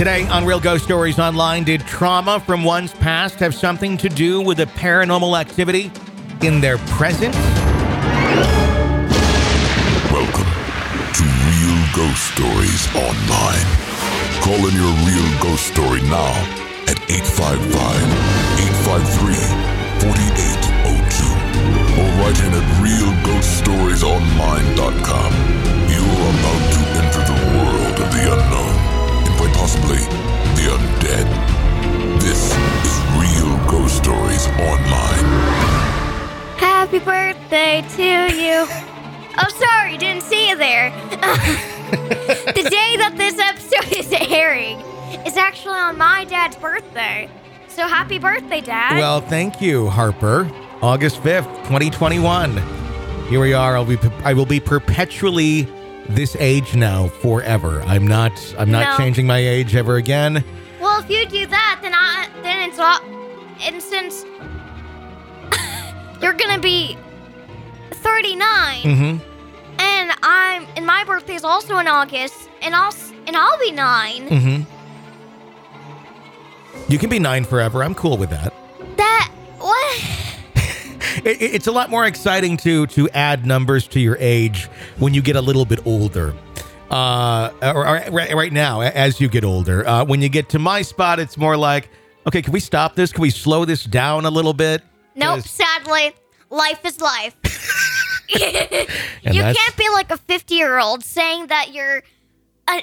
Today on Real Ghost Stories Online, did trauma from one's past have something to do with the paranormal activity in their present? Welcome to Real Ghost Stories Online. Call in your real ghost story now at 855 853 4802 or write in at realghoststoriesonline.com. You're about to enter the world of the unknown possibly the undead. This is Real Ghost Stories Online. Happy birthday to you. Oh, sorry, didn't see you there. the day that this episode is airing is actually on my dad's birthday. So happy birthday, Dad. Well, thank you, Harper. August 5th, 2021. Here we are. I'll be I will be perpetually this age now forever. I'm not I'm not No. changing my age ever again. well, if you do that, then I then it's all. And since you're gonna be 39, mm-hmm. and I'm and my birthday is also in August, and I'll s- and I'll be 9 mm-hmm. You can be 9 forever. I'm cool with that. It, it- it's a lot more exciting to to add numbers to your age when you get a little bit older. Uh, or, or right, right now, as you get older, uh, when you get to my spot, it's more like, okay, can we stop this? Can we slow this down a little bit? Nope. sadly, life is life. You can't be like a 50 year old saying that you're. A,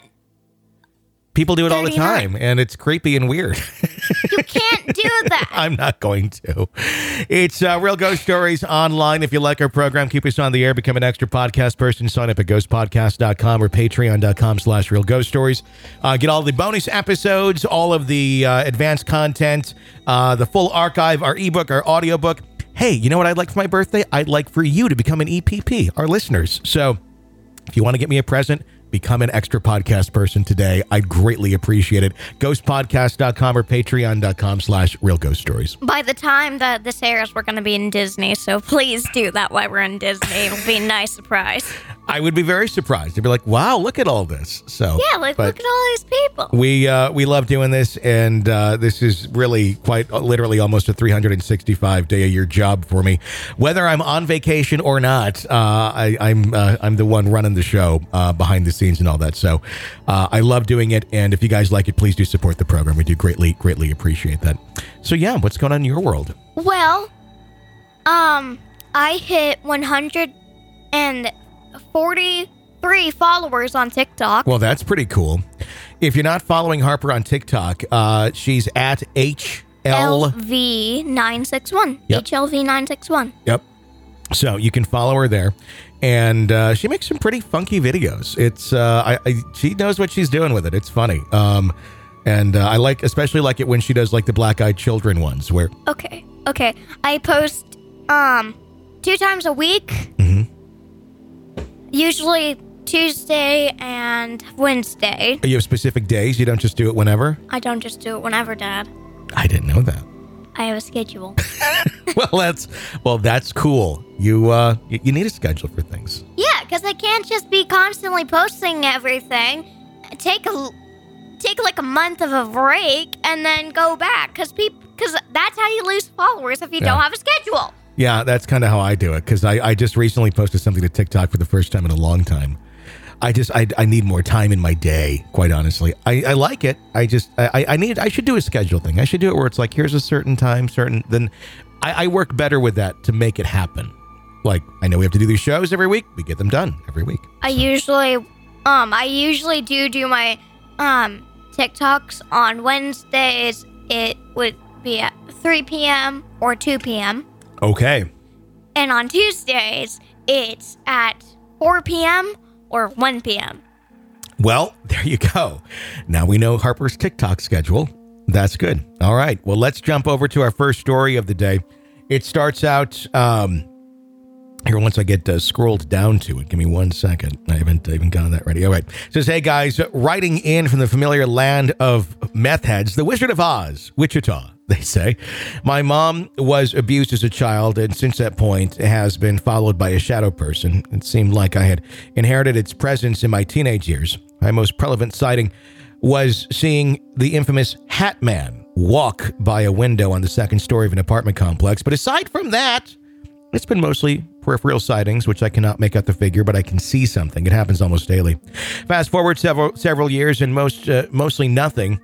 People do it all the time, and it's creepy and weird. you can't do that. I'm not going to. It's uh, Real Ghost Stories online. If you like our program, keep us on the air. Become an extra podcast person. Sign up at ghostpodcast.com or patreon.com slash real ghost stories. Uh, get all the bonus episodes, all of the uh, advanced content, uh, the full archive, our ebook, our audiobook. Hey, you know what I'd like for my birthday? I'd like for you to become an EPP, our listeners. So if you want to get me a present, become an extra podcast person today. I'd greatly appreciate it. Ghostpodcast.com or patreon.com slash real ghost stories. By the time that this airs, we're going to be in Disney, so please do that while we're in Disney. It'll be a nice surprise. I would be very surprised. I'd be like, wow, look at all this. So Yeah, like, look at all these people. we uh, we love doing this, and uh, this is really quite uh, literally almost a 365 day a year job for me. Whether I'm on vacation or not, uh, I, I'm uh, I'm the one running the show uh, behind the scenes and all that. So uh, I love doing it, and if you guys like it, please do support the program. We do greatly greatly appreciate that. So yeah, what's going on in your world? Well, um, I hit 143 followers on TikTok. Well, that's pretty cool. If you're not following Harper on TikTok, uh, she's at HL. LV961. Yep. HLV961. Yep. So you can follow her there, and uh, she makes some pretty funky videos. It's uh, I, I she knows what she's doing with it. It's funny. Um, and uh, I like especially like it when she does like the black eyed children ones where Okay. Okay. I post um two times a week. Mhm. Usually Tuesday and Wednesday. you have specific days. You don't just do it whenever. I don't just do it whenever, Dad. I didn't know that. I have a schedule. well, that's well, that's cool. You uh, you, you need a schedule for things. yeah, because I can't just be constantly posting everything. Take a take like a month of a break and then go back because people because that's how you lose followers if you Yeah. don't have a schedule. Yeah, that's kind of how I do it because I, I just recently posted something to TikTok for the first time in a long time. I just I, I need more time in my day, quite honestly. I, I like it. I just I, I need I should do a schedule thing. I should do it where it's like here's a certain time, certain then I, I work better with that to make it happen. Like I know we have to do these shows every week. We get them done every week. I usually um I usually do do my um TikToks on Wednesdays. It would be at 3 p.m. or 2 p.m. Okay. and on Tuesdays it's at 4 p.m. or 1 p.m. Well, there you go. Now we know Harper's TikTok schedule. That's good. All right. Well, let's jump over to our first story of the day. It starts out um, here once I get uh, scrolled down to it. Give me one second. I haven't even gotten that ready. All right. It says, hey guys, writing in from the familiar land of meth heads, the Wizard of Oz, Wichita. They say, my mom was abused as a child, and since that point has been followed by a shadow person. It seemed like I had inherited its presence in my teenage years. My most prevalent sighting was seeing the infamous Hat Man walk by a window on the second story of an apartment complex. But aside from that, it's been mostly peripheral sightings, which I cannot make out the figure, but I can see something. It happens almost daily. Fast forward several several years, and most uh, mostly nothing.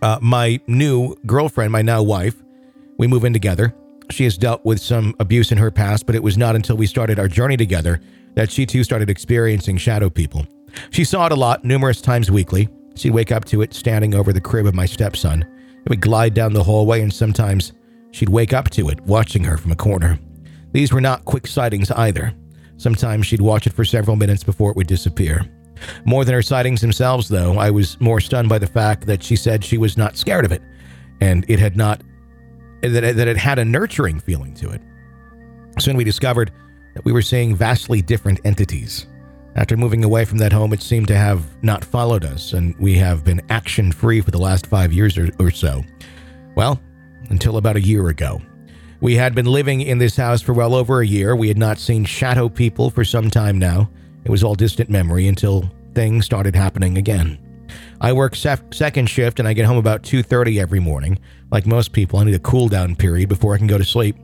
Uh, my new girlfriend, my now wife, we move in together. She has dealt with some abuse in her past, but it was not until we started our journey together that she too started experiencing shadow people. She saw it a lot, numerous times weekly. She'd wake up to it standing over the crib of my stepson. It would glide down the hallway, and sometimes she'd wake up to it, watching her from a corner. These were not quick sightings either. Sometimes she'd watch it for several minutes before it would disappear. More than her sightings themselves, though, I was more stunned by the fact that she said she was not scared of it, and it had not, that it, that it had a nurturing feeling to it. Soon we discovered that we were seeing vastly different entities. After moving away from that home, it seemed to have not followed us, and we have been action free for the last five years or, or so. Well, until about a year ago. We had been living in this house for well over a year. We had not seen shadow people for some time now. It was all distant memory until things started happening again. I work sef- second shift and I get home about 2:30 every morning. Like most people, I need a cool down period before I can go to sleep.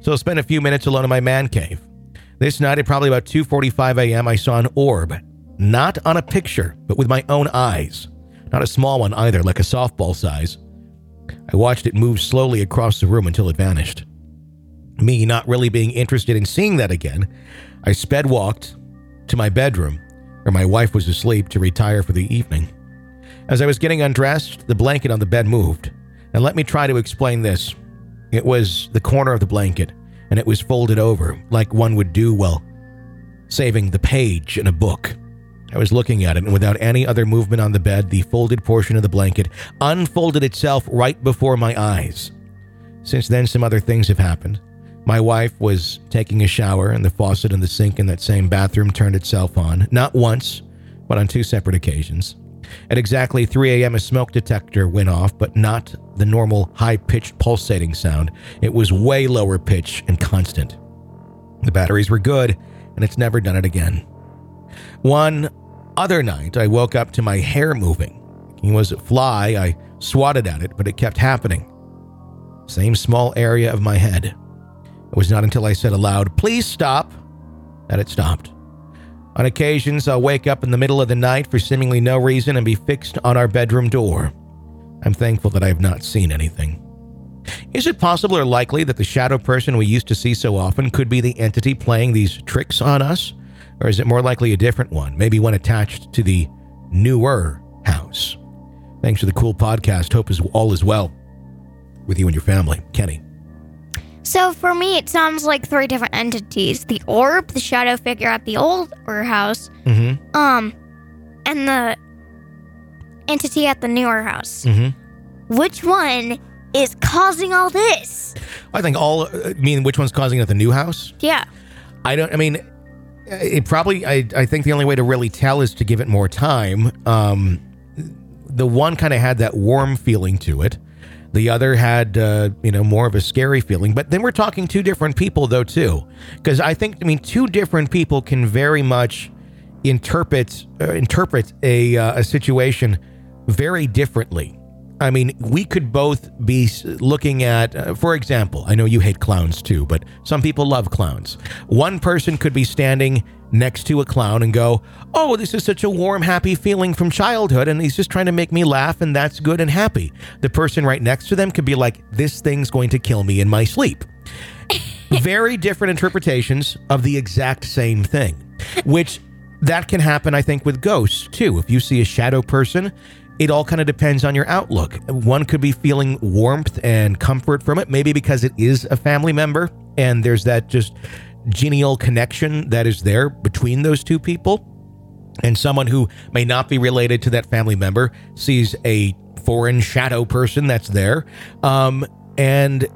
So I'll spend a few minutes alone in my man cave. This night at probably about 2:45 a.m. I saw an orb, not on a picture, but with my own eyes. Not a small one either, like a softball size. I watched it move slowly across the room until it vanished. Me not really being interested in seeing that again, I sped walked to my bedroom, where my wife was asleep, to retire for the evening. As I was getting undressed, the blanket on the bed moved. And let me try to explain this. It was the corner of the blanket, and it was folded over, like one would do while saving the page in a book. I was looking at it, and without any other movement on the bed, the folded portion of the blanket unfolded itself right before my eyes. Since then, some other things have happened. My wife was taking a shower, and the faucet in the sink in that same bathroom turned itself on, not once, but on two separate occasions. At exactly 3 a.m., a smoke detector went off, but not the normal high pitched pulsating sound. It was way lower pitch and constant. The batteries were good, and it's never done it again. One other night, I woke up to my hair moving. It was a fly. I swatted at it, but it kept happening. Same small area of my head. It was not until I said aloud, Please stop, that it stopped. On occasions, I'll wake up in the middle of the night for seemingly no reason and be fixed on our bedroom door. I'm thankful that I have not seen anything. Is it possible or likely that the shadow person we used to see so often could be the entity playing these tricks on us? Or is it more likely a different one, maybe one attached to the newer house? Thanks for the cool podcast. Hope is all is well with you and your family. Kenny. So for me, it sounds like three different entities: the orb, the shadow figure at the older house, Mm-hmm. um, and the entity at the newer house. Mm-hmm. Which one is causing all this? I think all. I mean, which one's causing it at the new house? Yeah. I don't. I mean, it probably. I. I think the only way to really tell is to give it more time. Um, the one kind of had that warm feeling to it. The other had, uh, you know, more of a scary feeling. But then we're talking two different people, though, too, because I think. I mean, two different people can very much interpret uh, interpret a uh, a situation very differently. I mean, we could both be looking at, uh, for example, I know you hate clowns too, but some people love clowns. One person could be standing next to a clown and go, Oh, this is such a warm, happy feeling from childhood, and he's just trying to make me laugh, and that's good and happy. The person right next to them could be like, This thing's going to kill me in my sleep. Very different interpretations of the exact same thing, which that can happen, I think, with ghosts too. If you see a shadow person, it all kind of depends on your outlook. One could be feeling warmth and comfort from it, maybe because it is a family member and there's that just genial connection that is there between those two people. And someone who may not be related to that family member sees a foreign shadow person that's there um, and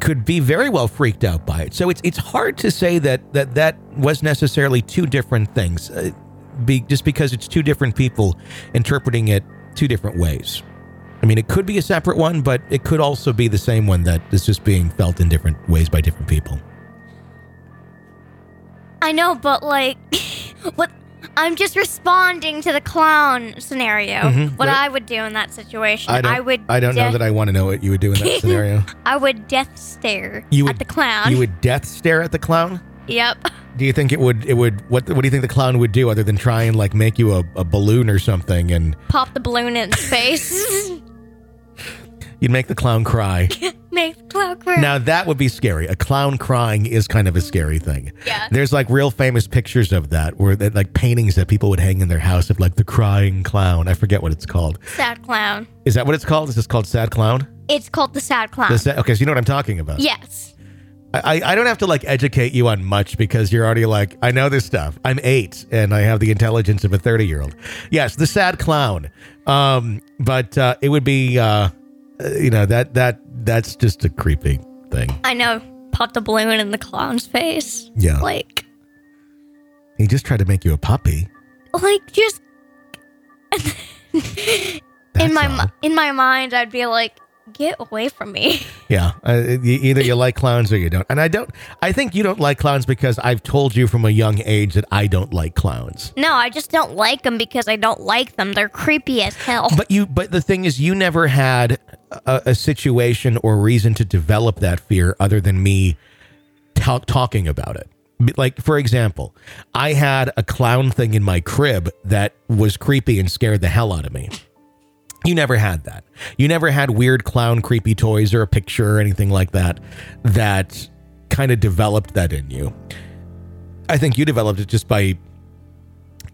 could be very well freaked out by it. So it's it's hard to say that that that was necessarily two different things, uh, be, just because it's two different people interpreting it two different ways. I mean, it could be a separate one, but it could also be the same one that is just being felt in different ways by different people. I know, but like, what I'm just responding to the clown scenario. Mhm. What I would do in that situation. I don't. would. I don't know that I want to know what you would do in that scenario. I would death stare You would- at the clown. You would death stare at the clown. Yep. Do you think it would? It would. What? What do you think the clown would do other than try and like make you a, a balloon or something? And Pop the balloon in its face. you'd make the clown cry. Make the clown cry. Now that would be scary. A clown crying is kind of a scary thing. Yeah. There's like real famous pictures of that, where that like paintings that people would hang in their house of like the crying clown. I forget what it's called. Sad clown. Is that what it's called? Is this called sad clown? It's called the sad clown. The okay, so you know what I'm talking about. yes. I, I don't have to like educate you on much because you're already like, I know this stuff. I'm eight and I have the intelligence of a 30 year old. Yes, the sad clown. Um, but uh, it would be, uh, uh, you know, that that that's just a creepy thing. I know. Pop the balloon in the clown's face. Yeah. Like, He just tried to make you a puppy. like just in my all. in my mind, I'd be like, get away from me. Yeah, uh, either you like clowns or you don't. And I don't. I think you don't like clowns because I've told you from a young age that I don't like clowns. No, I just don't like them because I don't like them. They're creepy as hell. But you. But the thing is, you never had a, a situation or reason to develop that fear other than me talk, talking about it. Like for example, I had a clown thing in my crib that was creepy and scared the hell out of me. You never had that. You never had weird clown creepy toys or a picture or anything like that that kind of developed that in you. I think you developed it just by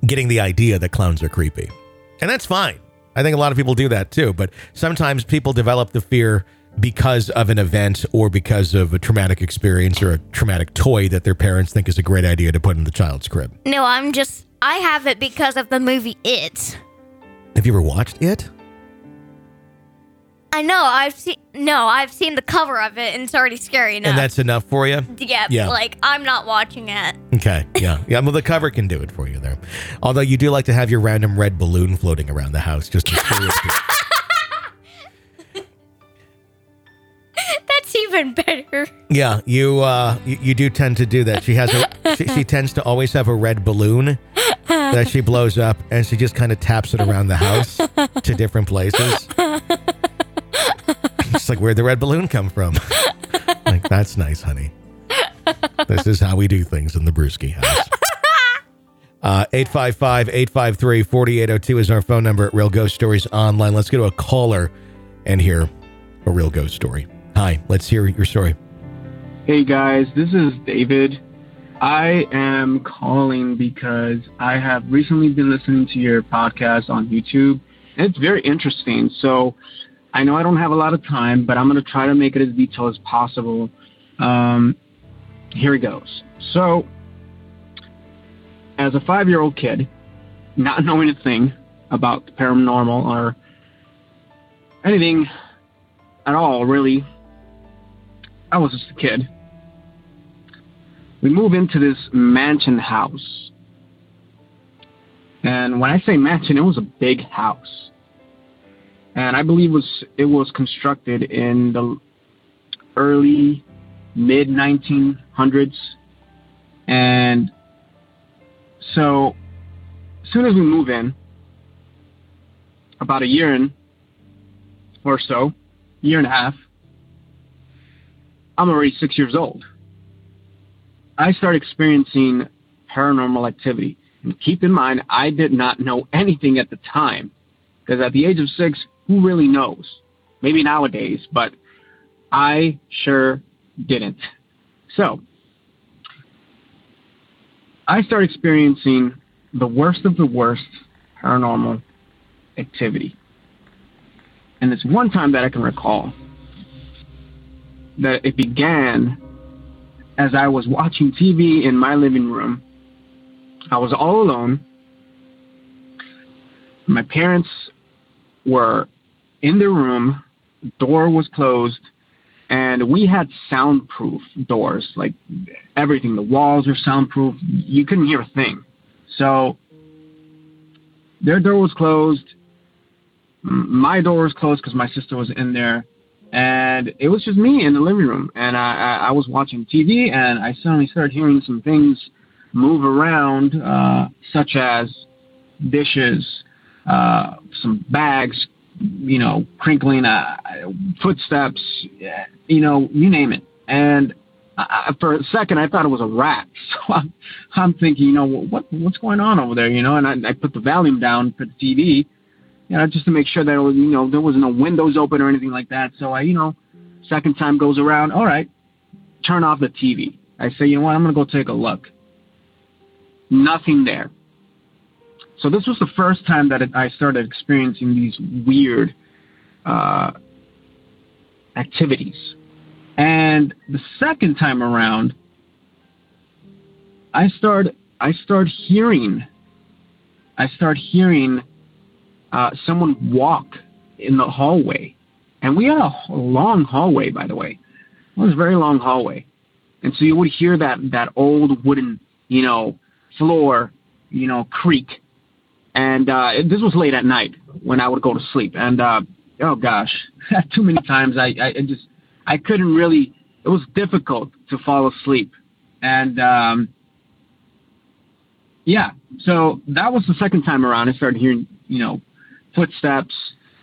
getting the idea that clowns are creepy. And that's fine. I think a lot of people do that too, but sometimes people develop the fear because of an event or because of a traumatic experience or a traumatic toy that their parents think is a great idea to put in the child's crib. No, I'm just. I have it because of the movie It. Have you ever watched it? I know. I've seen. No, I've seen the cover of it, and it's already scary enough. And that's enough for you? yeah, yeah. Like I'm not watching it. Okay, yeah, yeah. Well, the cover can do it for you there. Although you do like to have your random red balloon floating around the house, just to. That's even better. Yeah, you, uh, you you do tend to do that. She has a she, she tends to always have a red balloon that she blows up, and she just kind of taps it around the house to different places. It's like where'd the red balloon come from? like that's nice, honey. This is how we do things in the Brueski house. Uh, 855-853-4802 is our phone number at Real Ghost Stories Online. Let's go to a caller and hear a real ghost story. Hi, let's hear your story. Hey guys, this is David. I am calling because I have recently been listening to your podcast on YouTube, and it's very interesting. So I know I don't have a lot of time, but I'm going to try to make it as detailed as possible. Um, here it goes. So, as a five year old kid, not knowing a thing about the paranormal or anything at all, really, I was just a kid. We move into this mansion house. And when I say mansion, it was a big house. And I believe was it was constructed in the early mid 1900s. And so as soon as we move in, about a year in or so, year and a half, I'm already six years old. I start experiencing paranormal activity. And keep in mind, I did not know anything at the time. Because at the age of six, who really knows? Maybe nowadays, but I sure didn't. So, I start experiencing the worst of the worst paranormal activity. And it's one time that I can recall that it began as I was watching TV in my living room. I was all alone. My parents were in their room, door was closed, and we had soundproof doors, like everything. The walls are soundproof. You couldn't hear a thing. So their door was closed. My door was closed because my sister was in there and it was just me in the living room and I, I, I was watching tv and i suddenly started hearing some things move around, uh, such as dishes, uh, some bags, you know, crinkling, uh, footsteps, you know, you name it. And I, for a second, I thought it was a rat. So I'm, I'm thinking, you know, what what's going on over there, you know? And I, I put the volume down for the TV, you know, just to make sure that was, you know there was no windows open or anything like that. So I, you know, second time goes around, all right, turn off the TV. I say, you know what, I'm gonna go take a look. Nothing there. So this was the first time that it, I started experiencing these weird uh, activities. And the second time around, I start I start hearing I start hearing uh, someone walk in the hallway, and we had a long hallway, by the way. It was a very long hallway, and so you would hear that that old wooden, you know, floor, you know, creak. And uh, this was late at night when I would go to sleep, and uh, oh gosh, too many times I, I just I couldn't really. It was difficult to fall asleep, and um, yeah, so that was the second time around. I started hearing, you know, footsteps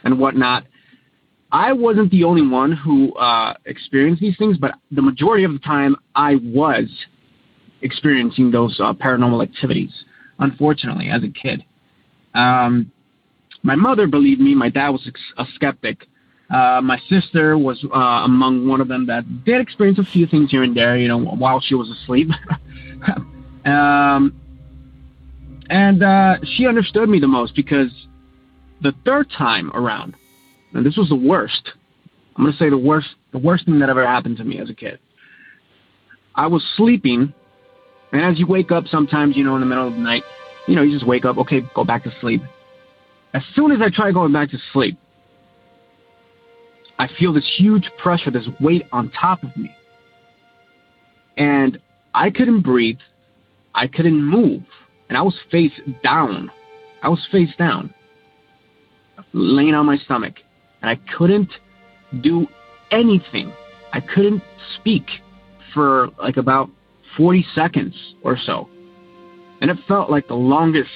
and whatnot. I wasn't the only one who uh, experienced these things, but the majority of the time I was experiencing those uh, paranormal activities. Unfortunately, as a kid, um, my mother believed me. My dad was a skeptic, uh, my sister was uh, among one of them that did experience a few things here and there, you know, while she was asleep. um, and uh, she understood me the most because the third time around, and this was the worst. I'm gonna say the worst, the worst thing that ever happened to me as a kid. I was sleeping, and as you wake up, sometimes you know in the middle of the night, you know, you just wake up. Okay, go back to sleep. As soon as I try going back to sleep, I feel this huge pressure, this weight on top of me. And I couldn't breathe. I couldn't move. And I was face down. I was face down, laying on my stomach. And I couldn't do anything. I couldn't speak for like about 40 seconds or so. And it felt like the longest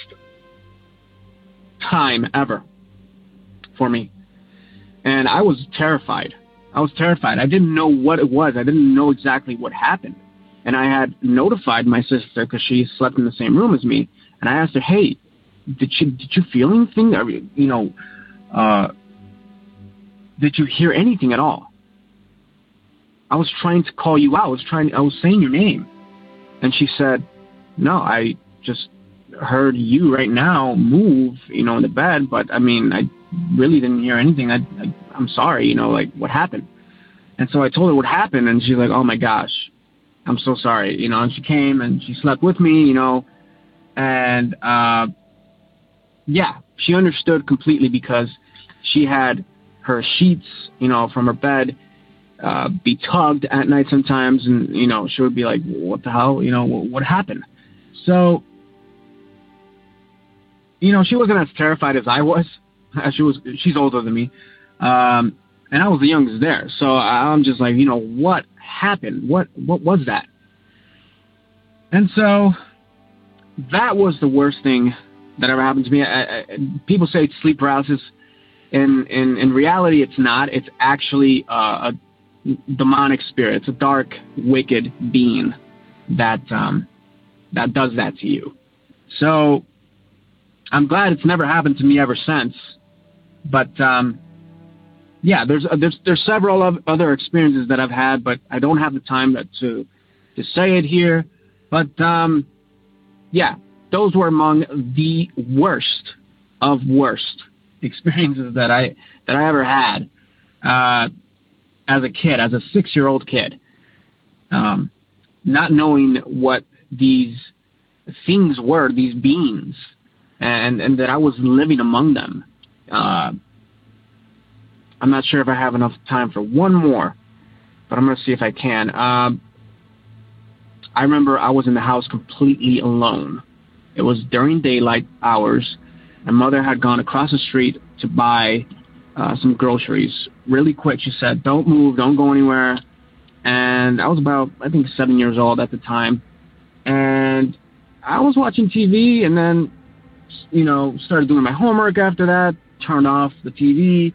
time ever for me and I was terrified. I was terrified. I didn't know what it was. I didn't know exactly what happened. And I had notified my sister because she slept in the same room as me. And I asked her, "Hey, did you did you feel anything? Or, you know, uh, did you hear anything at all?" I was trying to call you out. I was trying. I was saying your name, and she said, "No, I just heard you right now move, you know, in the bed. But I mean, I really didn't hear anything. I, I I'm sorry, you know, like what happened. And so I told her what happened, and she's like, "Oh my gosh, I'm so sorry," you know. And she came and she slept with me, you know, and uh, yeah, she understood completely because she had her sheets, you know, from her bed uh, be tugged at night sometimes, and you know, she would be like, "What the hell?" You know, what, what happened? So, you know, she wasn't as terrified as I was she was she's older than me, um, and I was the youngest there. So I'm just like, you know, what happened? What what was that? And so that was the worst thing that ever happened to me. I, I, people say it's sleep paralysis. In in in reality, it's not. It's actually uh, a demonic spirit. It's a dark, wicked being that um, that does that to you. So I'm glad it's never happened to me ever since. But um, yeah, there's uh, there's there's several other experiences that I've had, but I don't have the time to to say it here. But um, yeah, those were among the worst of worst experiences that I that I ever had uh, as a kid, as a six year old kid, um, not knowing what these things were, these beings, and and that I was living among them. Uh, I'm not sure if I have enough time for one more, but I'm to see if I can. Um, I remember I was in the house completely alone. It was during daylight hours. My mother had gone across the street to buy uh, some groceries. Really quick, she said, Don't move, don't go anywhere. And I was about, I think, seven years old at the time. And I was watching TV and then, you know, started doing my homework after that, turned off the TV,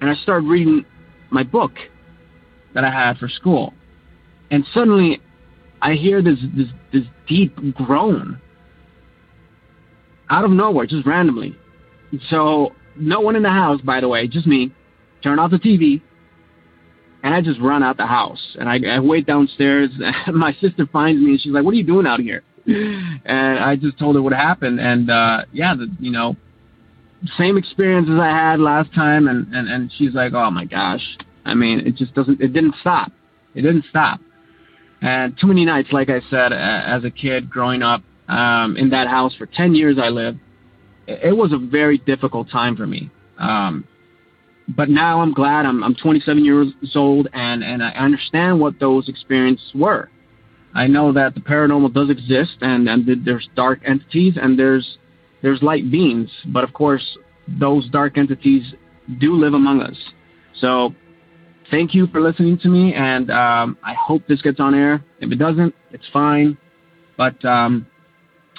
and I started reading my book that I had for school. And suddenly I hear this, this, this deep groan out of nowhere, just randomly. So, no one in the house, by the way, just me. Turn off the TV, and I just run out the house. And I, I wait downstairs. And my sister finds me, and she's like, "What are you doing out here?" And I just told her what happened. And uh, yeah, the, you know, same experience as I had last time. And, and and she's like, "Oh my gosh!" I mean, it just doesn't. It didn't stop. It didn't stop. And too many nights, like I said, as a kid growing up um, in that house for 10 years, I lived. It was a very difficult time for me. Um, but now I'm glad I'm, I'm 27 years old and, and I understand what those experiences were. I know that the paranormal does exist and, and there's dark entities and there's there's light beings, but of course those dark entities do live among us. So thank you for listening to me, and um, I hope this gets on air. If it doesn't, it's fine. But um,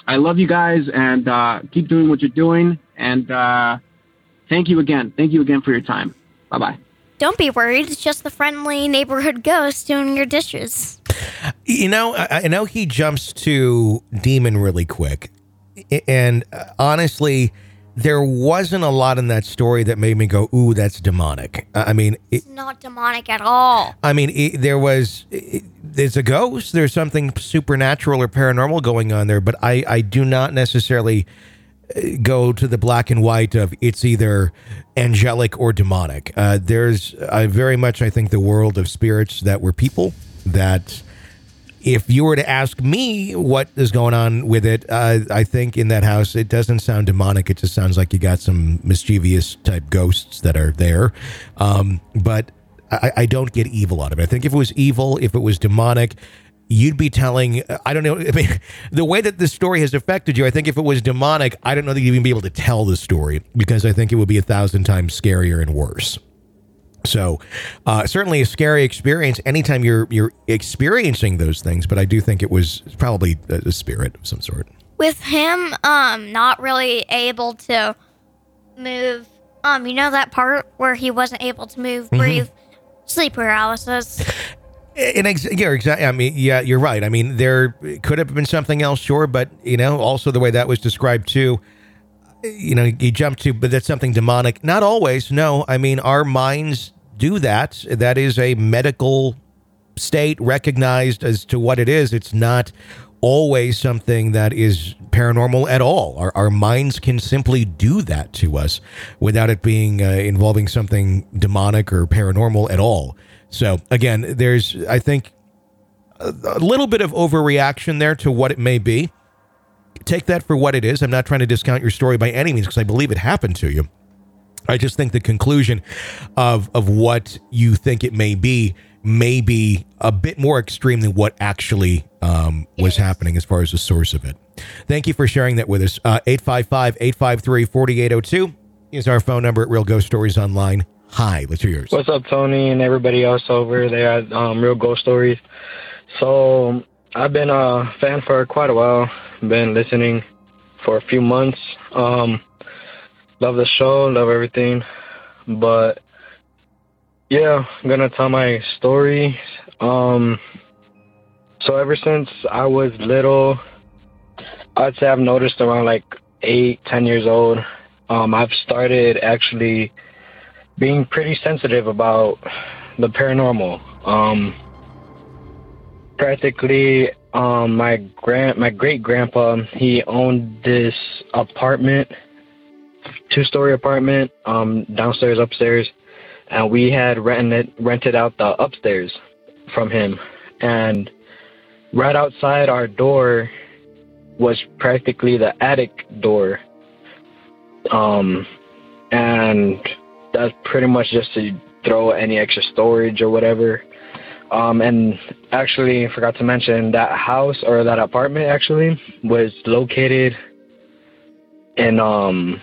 I love you guys, and uh, keep doing what you're doing. And uh, thank you again. Thank you again for your time. Bye bye. Don't be worried. It's just the friendly neighborhood ghost doing your dishes. You know, I, I know he jumps to demon really quick, and uh, honestly there wasn't a lot in that story that made me go, "Ooh, that's demonic." I mean, it, it's not demonic at all. I mean, it, there was it, there's a ghost, there's something supernatural or paranormal going on there, but I I do not necessarily uh, go to the black and white of it's either angelic or demonic. Uh, there's I very much I think the world of spirits that were people that if you were to ask me what is going on with it, uh, I think in that house it doesn't sound demonic. It just sounds like you got some mischievous type ghosts that are there. Um, but I, I, don't get evil out of it. I think if it was evil, if it was demonic, you'd be telling. I don't know. I mean, the way that this story has affected you, I think if it was demonic, I don't know that you'd even be able to tell the story because I think it would be a thousand times scarier and worse. So, uh, certainly a scary experience anytime you're you're experiencing those things. But I do think it was probably a, spirit of some sort. With him, um, not really able to move. Um, you know that part where he wasn't able to move, mm-hmm. breathe, sleep paralysis. And ex- yeah, exactly. I mean, yeah, you're right. I mean, there could have been something else, sure, but you know, also the way that was described too you know, you jump to, but that's something demonic. Not always. No, I mean, our minds do that. That is a medical state recognized as to what it is. It's not always something that is paranormal at all. Our, our minds can simply do that to us without it being uh, involving something demonic or paranormal at all. So, again, there's, I think, a, a little bit of overreaction there to what it may be take that for what it is. I'm not trying to discount your story by any means because I believe it happened to you. I just think the conclusion of of what you think it may be may be a bit more extreme than what actually um, was happening as far as the source of it. Thank you for sharing that with us. Uh, 855 853 4802 is our phone number at Real Ghost Stories Online. Hi, what's yours? What's up, Tony, and everybody else over there at um, Real Ghost Stories? So, I've been a fan for quite a while been listening for a few months. Um, love the show, love everything. But yeah, I'm gonna tell my story. Um, so ever since I was little, I'd say I've noticed around like eight, ten years old, um, I've started actually being pretty sensitive about the paranormal. Um, practically um my grand my great grandpa he owned this apartment two story apartment um downstairs upstairs and we had rented rented out the upstairs from him. And right outside our door was practically the attic door. Um and that's pretty much just to throw any extra storage or whatever um, and actually, I forgot to mention that house or that apartment actually was located in um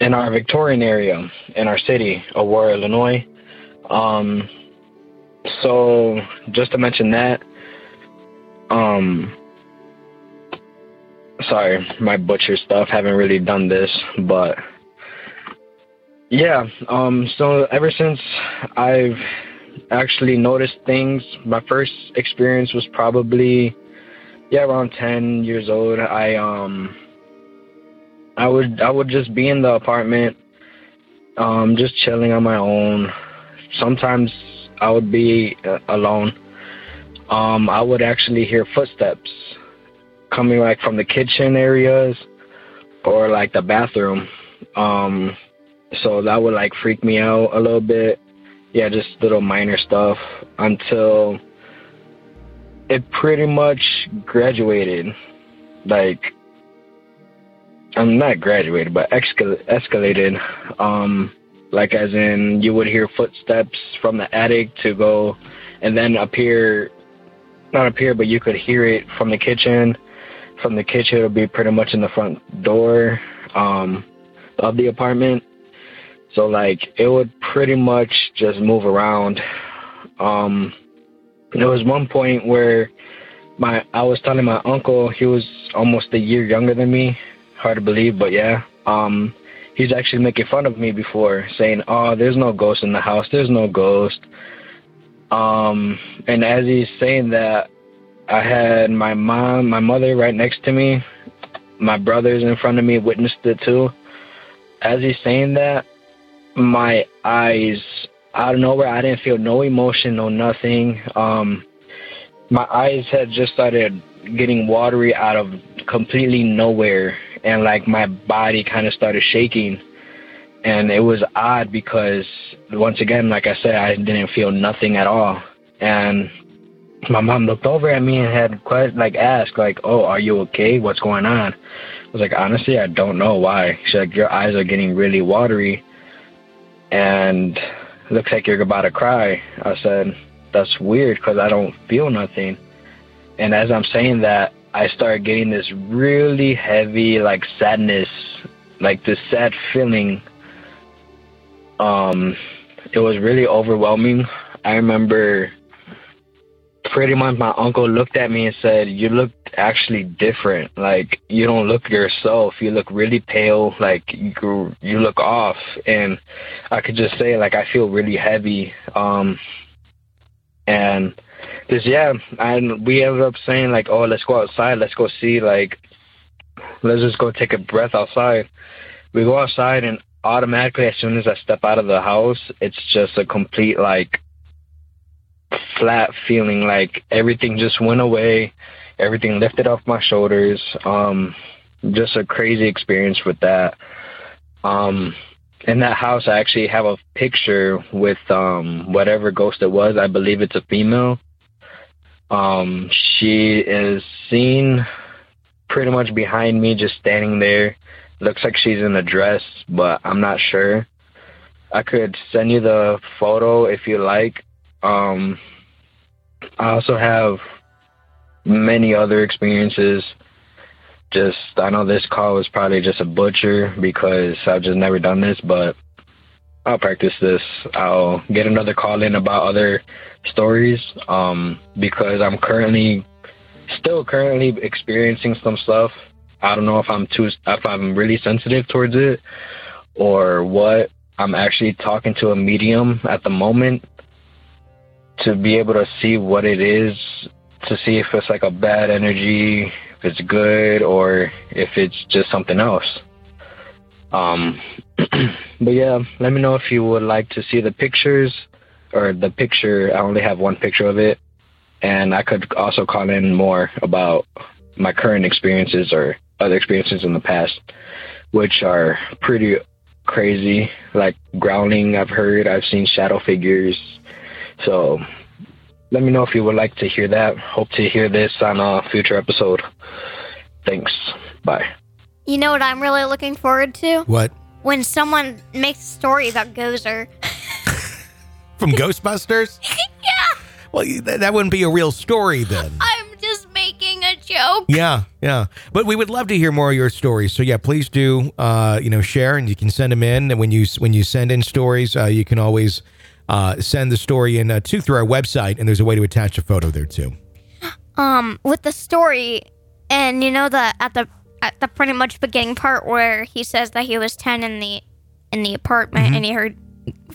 in our Victorian area in our city, Aurora, Illinois. Um, so just to mention that, um, sorry, my butcher stuff. Haven't really done this, but yeah. Um. So ever since I've actually noticed things, my first experience was probably yeah around ten years old. I um. I would I would just be in the apartment, um, just chilling on my own. Sometimes I would be uh, alone. Um, I would actually hear footsteps coming like from the kitchen areas or like the bathroom. Um, so that would like freak me out a little bit. Yeah, just little minor stuff until it pretty much graduated. Like, I'm not graduated, but escal- escalated. Um, like as in you would hear footsteps from the attic to go and then appear not appear but you could hear it from the kitchen from the kitchen it'll be pretty much in the front door um of the apartment so like it would pretty much just move around um there was one point where my I was telling my uncle he was almost a year younger than me hard to believe but yeah um he's actually making fun of me before, saying, "Oh, there's no ghost in the house. There's no ghost." Um, and as he's saying that, I had my mom, my mother, right next to me. My brothers in front of me witnessed it too. As he's saying that, my eyes out of nowhere, I didn't feel no emotion, no nothing. Um, my eyes had just started getting watery out of completely nowhere and like my body kind of started shaking. And it was odd because once again like i said i didn't feel nothing at all. And my mom looked over at me and had quite like asked like oh are you okay? What's going on? I was like honestly i don't know why. She's like your eyes are getting really watery and looks like you're about to cry i said that's weird because i don't feel nothing and as i'm saying that I started getting this really heavy like sadness, like this sad feeling. Um, it was really overwhelming. I remember pretty much my uncle looked at me and said, "You look actually different. Like you don't look yourself. You look really pale. Like you you look off." And I could just say like I feel really heavy. Um, and just yeah, and we ended up saying like, oh, let's go outside, let's go see, like, let's just go take a breath outside. We go outside, and automatically, as soon as I step out of the house, it's just a complete like flat feeling, like everything just went away, everything lifted off my shoulders. Um, just a crazy experience with that. Um, in that house, I actually have a picture with um, whatever ghost it was. I believe it's a female um, she is seen pretty much behind me, just standing there. Looks like she's in a dress, but I'm not sure. I could send you the photo if you like. Um, I also have many other experiences. Just, I know this call was probably just a butcher because I've just never done this, but I'll practice this. I'll get another call in about other stories um, because I'm currently still currently experiencing some stuff. I don't know if I'm too if I'm really sensitive towards it or what. I'm actually talking to a medium at the moment to be able to see what it is, to see if it's like a bad energy, if it's good, or if it's just something else. Um, but yeah, let me know if you would like to see the pictures or the picture. I only have one picture of it, and I could also call in more about my current experiences or other experiences in the past, which are pretty crazy. Like growling, I've heard. I've seen shadow figures. So let me know if you would like to hear that. Hope to hear this on a future episode. Thanks. Bye. You know what I'm really looking forward to? What? When someone makes a story about Gozer. From Ghostbusters? yeah, Well, that, that wouldn't be a real story then. I'm just making a joke. Yeah, yeah. But we would love to hear more of your stories. So yeah, please do. Uh, you know, share and you can send them in. And when you when you send in stories, uh, you can always uh, send the story in uh, to through our website, and there's a way to attach a photo there too. Um, with the story, and you know the at the at the pretty much beginning part where he says that he was 10 in the in the apartment and he heard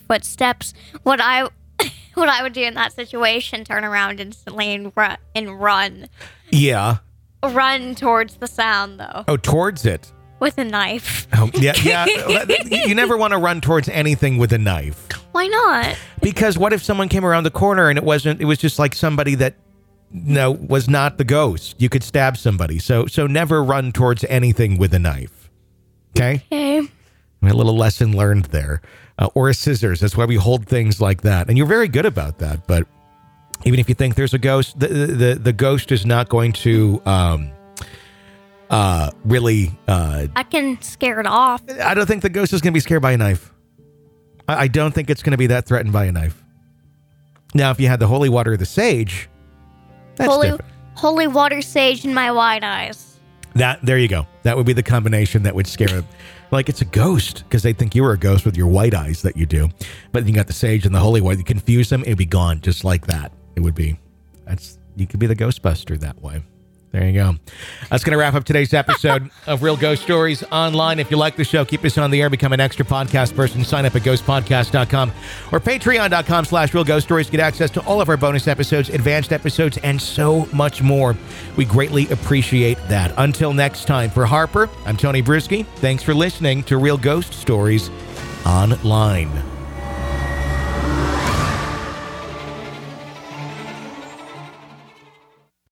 footsteps, what I what I would do in that situation, turn around instantly and run, and run. Yeah. Run towards the sound though Oh, towards it. With a knife. Oh, yeah, yeah. you never want to run towards anything with a knife. Why not? Because what if someone came around the corner and it wasn't? It was just like somebody that no was not the ghost. You could stab somebody. So so never run towards anything with a knife. Okay, Okay. a little lesson learned there. Uh, or a scissors. That's why we hold things like that. And you're very good about that. But even if you think there's a ghost, the the the ghost is not going to um uh really uh I can scare it off. I don't think the ghost is going to be scared by a knife. I, I don't think it's going to be that threatened by a knife. Now, if you had the holy water of the sage, that's Holy different. holy water sage in my wide eyes. That there you go. That would be the combination that would scare them. Like it's a ghost because they think you were a ghost with your white eyes that you do. But you got the sage and the holy water. You confuse them, it'd be gone just like that. It would be. That's you could be the Ghostbuster that way. There you go. That's going to wrap up today's episode of Real Ghost Stories Online. If you like the show, keep us on the air, become an extra podcast person. Sign up at ghostpodcast.com or patreon.com slash real ghost stories. Get access to all of our bonus episodes, advanced episodes, and so much more. We greatly appreciate that. Until next time, for Harper, I'm Tony Brueski. Thanks for listening to Real Ghost Stories Online.